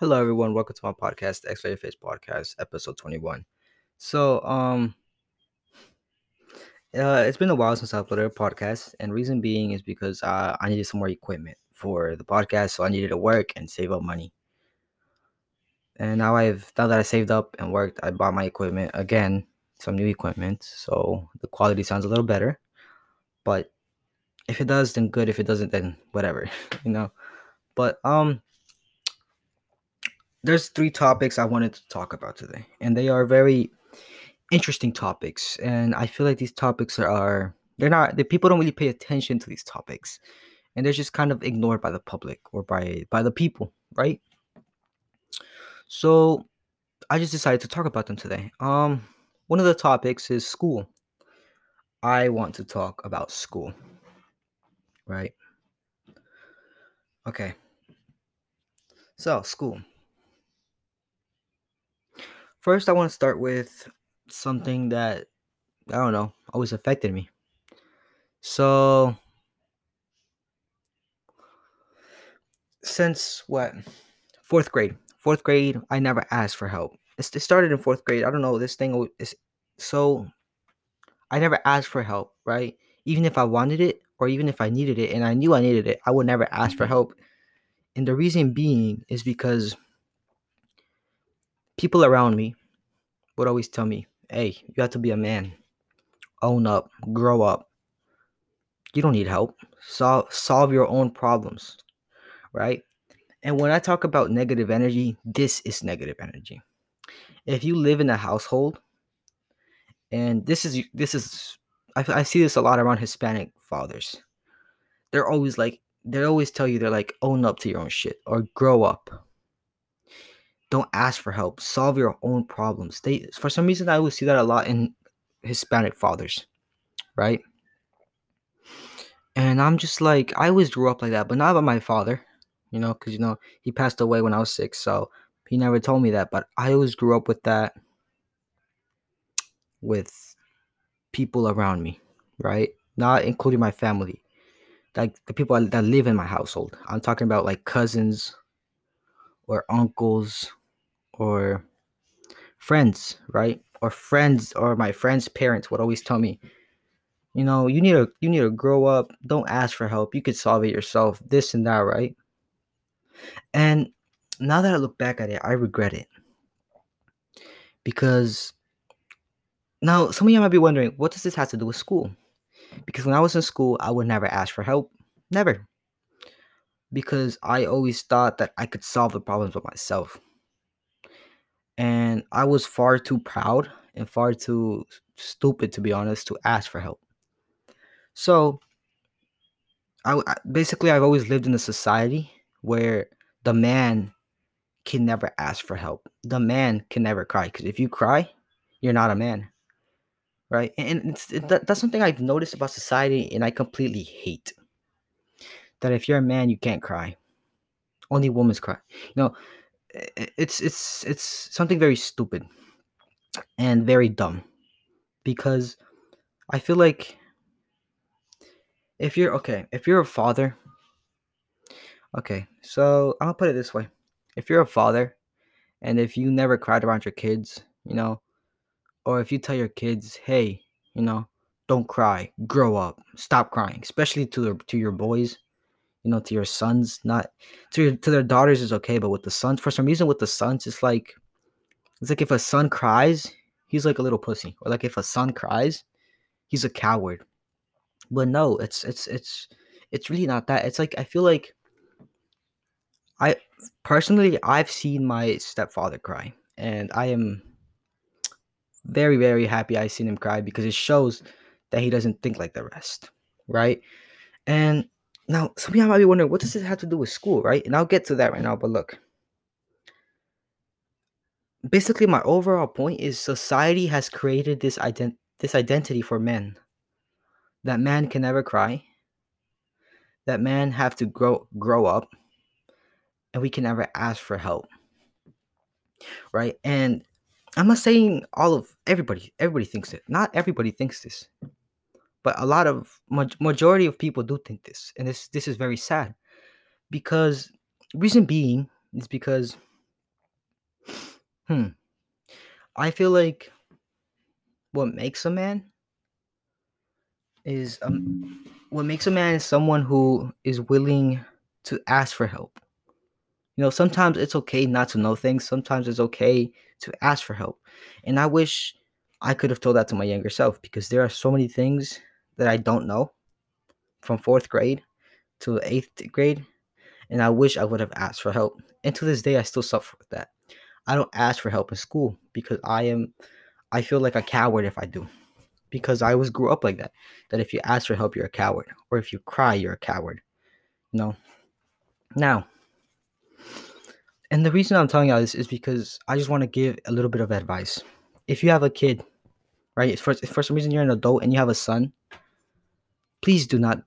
Hello, everyone. Welcome to my podcast, X Ray Face Podcast, episode 21. So, um, uh, it's been a while since I uploaded a podcast, and reason being is because uh, I needed some more equipment for the podcast, so I needed to work and save up money. And now I've now that I saved up and worked, I bought my equipment again, some new equipment, so the quality sounds a little better. But if it does, then good. If it doesn't, then whatever, you know. But um, there's three topics I wanted to talk about today, and they are very interesting topics. And I feel like these topics are they're not the people don't really pay attention to these topics, and they're just kind of ignored by the public or by by the people, right? So I just decided to talk about them today. Um, one of the topics is school. I want to talk about school, right? Okay. So school. First, I want to start with something that I don't know always affected me. So, since what fourth grade, fourth grade, I never asked for help. It started in fourth grade. I don't know. This thing is so. I never asked for help, right? Even if I wanted it or even if I needed it and I knew I needed it, I would never ask for mm-hmm. help. And the reason being is because people around me would always tell me, hey, you have to be a man. Own up, grow up. You don't need help. Solve solve your own problems. Right? And when I talk about negative energy, this is negative energy. If you live in a household, and this is this is I, I see this a lot around Hispanic fathers. They're always like they always tell you they're like own up to your own shit or grow up don't ask for help. Solve your own problems. They for some reason i always see that a lot in hispanic fathers right? And i'm just like i always grew up like that but not about my father you know because you know he passed away when i was six so he never told me that but i always grew up with that with people around me right? Not including my family like the people that live in my household. I'm talking about like cousins or uncles or friends, right? Or friends or my friends' parents would always tell me, you know, you need to you need to grow up. Don't ask for help. You could solve it yourself. This and that, right? And now that I look back at it, I regret it. Because now some of you might be wondering, what does this have to do with school? Because when I was in school, I would never ask for help. Never. Because I always thought that I could solve the problems by myself and I was far too proud and far too stupid to be honest to ask for help. So I, basically I've always lived in a society where the man can never ask for help. The man can never cry because if you cry, you're not a man, right? And it, that, that's something I've noticed about society, and I completely hate that if you're a man, you can't cry. Only women cry. You know, it's it's it's something very stupid and very dumb because I feel like if you're okay, if you're a father, okay, so I'm gonna put it this way: if you're a father, and if you never cried around your kids, you know, or if you tell your kids, hey, you know, don't cry, grow up, stop crying, especially to to your boys, you know, to your sons, not to your, to their daughters is okay, but with the sons, for some reason, with the sons, it's like it's like if a son cries, he's like a little pussy, or like if a son cries, he's a coward. But no, it's it's it's it's really not that. It's like I feel like I personally I've seen my stepfather cry, and I am very very happy I seen him cry because it shows that he doesn't think like the rest, right? And now, some of y'all might be wondering, what does this have to do with school, right? And I'll get to that right now, but look. Basically, my overall point is society has created this ident- this identity for men. That man can never cry. That man have to grow grow up. And we can never ask for help. Right? And I'm not saying all of everybody, everybody thinks it. Not everybody thinks this but a lot of majority of people do think this and this this is very sad because reason being is because Hmm. I feel like what makes a man is um what makes a man is someone who is willing to ask for help. You know, sometimes it's okay not to know things. Sometimes it's okay to ask for help. And I wish I could have told that to my younger self because there are so many things that I don't know from fourth grade to eighth grade. And I wish I would have asked for help. And to this day, I still suffer with that. I don't ask for help in school because I am, I feel like a coward if I do. Because I always grew up like that. That if you ask for help, you're a coward. Or if you cry, you're a coward. No. Now, and the reason I'm telling you this is because I just want to give a little bit of advice. If you have a kid, right, for, for some reason you're an adult and you have a son, please do not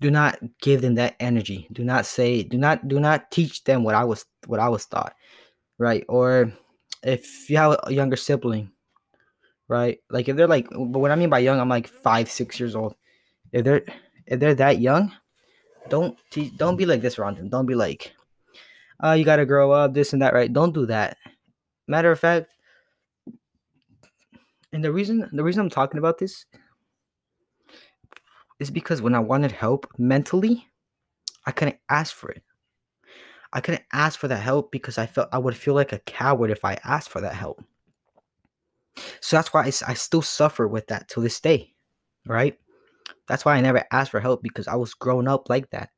do not give them that energy. Do not say do not do not teach them what I was what I was taught. Right? Or if you have a younger sibling, right? Like if they're like but what I mean by young, I'm like five, six years old. If they're if they're that young, don't teach don't be like this around them. Don't be like uh, you got to grow up, this and that, right? Don't do that. Matter of fact, and the reason the reason I'm talking about this is because when I wanted help mentally, I couldn't ask for it. I couldn't ask for that help because I felt I would feel like a coward if I asked for that help. So that's why I, I still suffer with that to this day, right? That's why I never asked for help because I was grown up like that.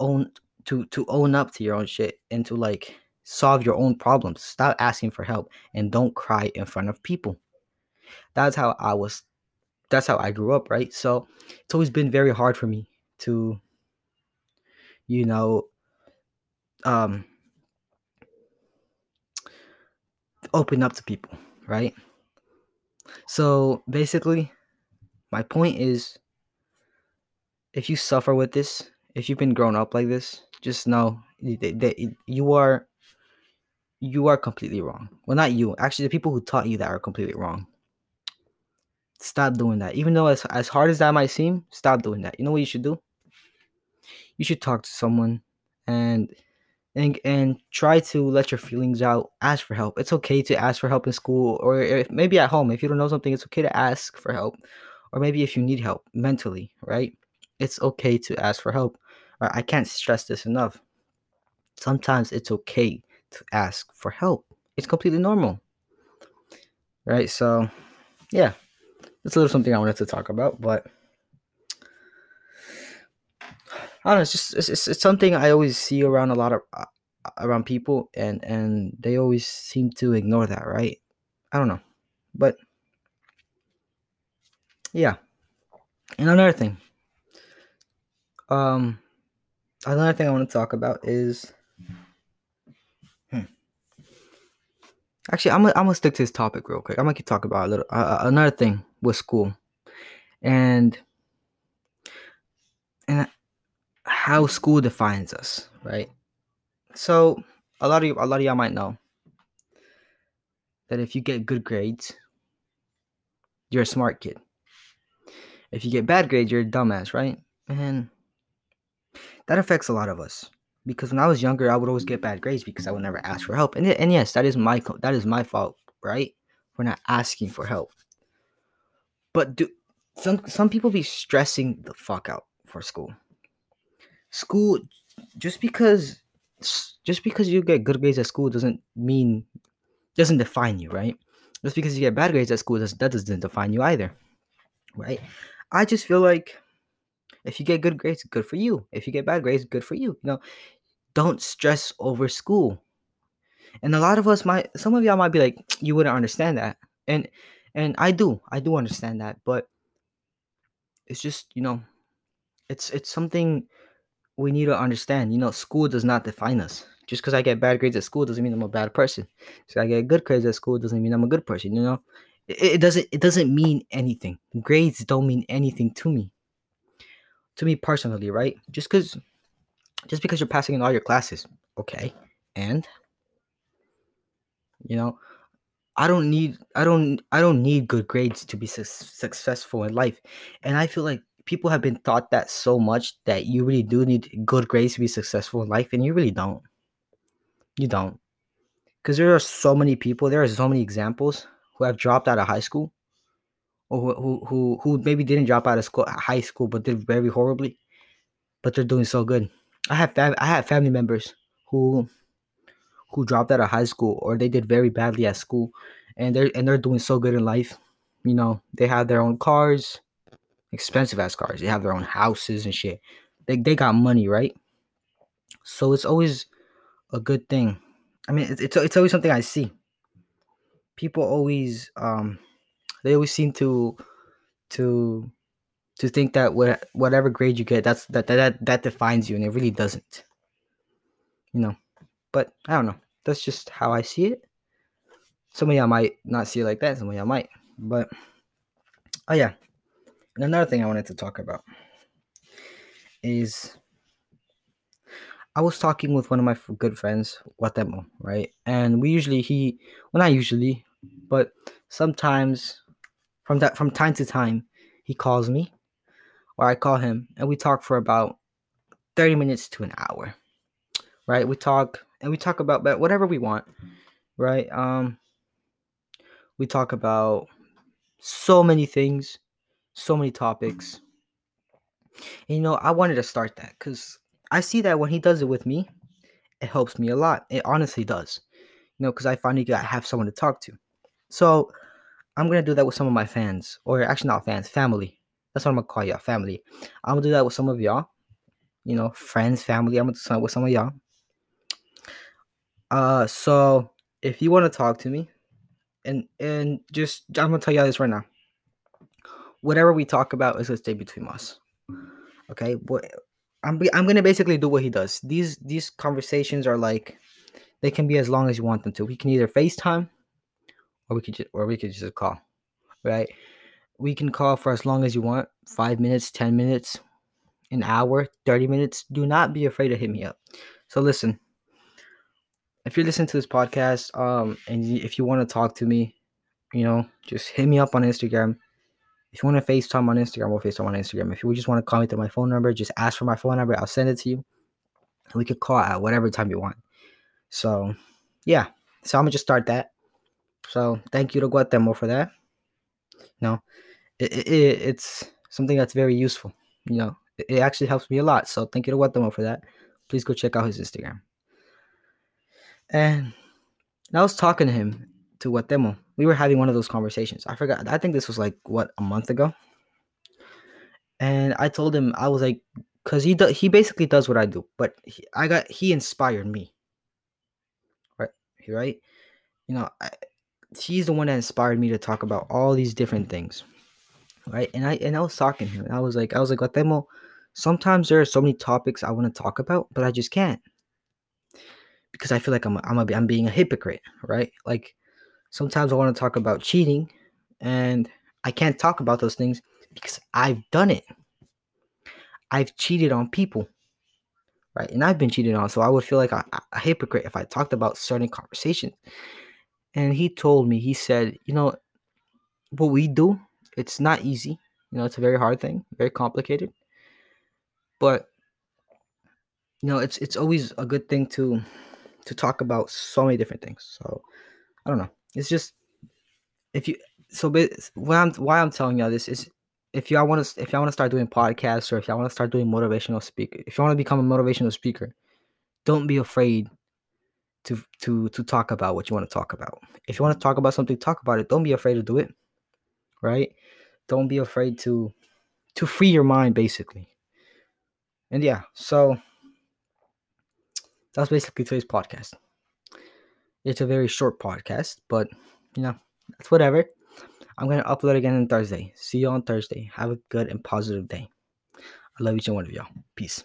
Own to to own up to your own shit and to like solve your own problems. Stop asking for help and don't cry in front of people. That's how I was that's how I grew up, right? So it's always been very hard for me to you know um open up to people, right? So basically my point is if you suffer with this, if you've been grown up like this, just know that you are you are completely wrong. Well, not you. Actually, the people who taught you that are completely wrong. Stop doing that. Even though as, as hard as that might seem, stop doing that. You know what you should do? You should talk to someone and and and try to let your feelings out. Ask for help. It's okay to ask for help in school or if, maybe at home. If you don't know something, it's okay to ask for help. Or maybe if you need help mentally, right? It's okay to ask for help. I can't stress this enough. Sometimes it's okay to ask for help. It's completely normal. Right? So, yeah. It's a little something I wanted to talk about, but I don't know. It's just it's, it's, it's something I always see around a lot of uh, around people, and and they always seem to ignore that, right? I don't know, but yeah. And another thing, um, another thing I want to talk about is. Actually, I'm gonna, I'm stick to this topic real quick. I'm gonna keep talking about a little uh, uh, another thing with school, and and how school defines us, right? So a lot of you, a lot of y'all might know that if you get good grades, you're a smart kid. If you get bad grades, you're a dumbass, right? And that affects a lot of us because when I was younger, I would always get bad grades because I would never ask for help. And and yes, that is my that is my fault, right? For not asking for help. But do some some people be stressing the fuck out for school. School just because just because you get good grades at school doesn't mean doesn't define you, right? Just because you get bad grades at school that doesn't define you either. Right? I just feel like if you get good grades, good for you. If you get bad grades, good for you. You know, don't stress over school. And a lot of us might some of y'all might be like, you wouldn't understand that. And and I do. I do understand that, but it's just, you know, it's it's something we need to understand. You know, school does not define us. Just because I get bad grades at school doesn't mean I'm a bad person. So I get good grades at school doesn't mean I'm a good person. You know, it, it doesn't it doesn't mean anything. Grades don't mean anything to me to me personally, right? Just because just because you're passing in all your classes, okay. And you know, I don't need I don't I don't need good grades to be su- successful in life. And I feel like people have been taught that so much that you really do need good grades to be successful in life and you really don't. You don't. because there are so many people, there are so many examples who have dropped out of high school, or who who who, who maybe didn't drop out of school, high school, but did very horribly, but they're doing so good. I have I have family members who who dropped out of high school or they did very badly at school, and they're and they're doing so good in life. You know, they have their own cars, expensive ass cars. They have their own houses and shit. They they got money, right? So it's always a good thing. I mean, it's it's, it's always something I see. People always um they always seem to to to think that what whatever grade you get that's that that that defines you and it really doesn't. You know. But I don't know. That's just how I see it. Some of y'all might not see it like that, some of y'all might. But oh yeah. And another thing I wanted to talk about is I was talking with one of my good friends, Guatemo, right? And we usually he well not usually, but sometimes from that from time to time he calls me or I call him and we talk for about 30 minutes to an hour. Right? We talk and we talk about whatever we want, right? Um we talk about so many things, so many topics. And, you know, I wanted to start that cuz I see that when he does it with me, it helps me a lot. It honestly does. You know, because I finally got have someone to talk to. So I'm gonna do that with some of my fans, or actually not fans, family. That's what I'm gonna call y'all, family. I'm gonna do that with some of y'all. You know, friends, family. I'm gonna do that with some of y'all. Uh, so if you want to talk to me, and and just I'm gonna tell y'all this right now. Whatever we talk about is gonna stay between us. Okay, what I'm I'm gonna basically do what he does. These these conversations are like they can be as long as you want them to. We can either FaceTime or we could just or we could just call. Right? We can call for as long as you want, five minutes, ten minutes, an hour, 30 minutes. Do not be afraid to hit me up. So listen, if you're listening to this podcast, um, and if you want to talk to me, you know, just hit me up on Instagram. If you want to FaceTime on Instagram, we'll FaceTime on Instagram. If you just want to call me through my phone number, just ask for my phone number. I'll send it to you. We could call at whatever time you want. So, yeah. So I'm to just start that. So thank you to Guatemo for that. Know, it, it, it's something that's very useful. You know, it, it actually helps me a lot. So thank you to Guatemo for that. Please go check out his Instagram. And I was talking to him to Guatemo we were having one of those conversations. I forgot. I think this was like what a month ago. And I told him I was like, because he do, he basically does what I do, but he, I got he inspired me. Right, right. You know, I, he's the one that inspired me to talk about all these different things. Right, and I and I was talking to him. And I was like, I was like, Guatemo, sometimes there are so many topics I want to talk about, but I just can't because I feel like I'm I'm a, I'm being a hypocrite. Right, like Sometimes I want to talk about cheating, and I can't talk about those things because I've done it. I've cheated on people, right? And I've been cheated on, so I would feel like a, a hypocrite if I talked about certain conversations. And he told me, he said, you know, what we do, it's not easy. You know, it's a very hard thing, very complicated. But you know, it's it's always a good thing to to talk about so many different things. So I don't know. It's just if you so why I'm why I'm telling y'all this is if y'all want to if y'all want to start doing podcasts or if y'all want to start doing motivational speaker if you want to become a motivational speaker don't be afraid to to to talk about what you want to talk about if you want to talk about something talk about it don't be afraid to do it right don't be afraid to to free your mind basically and yeah so that's basically today's podcast it's a very short podcast, but you know, that's whatever. I'm gonna upload again on Thursday. See you on Thursday. Have a good and positive day. I love each and one of y'all. Peace.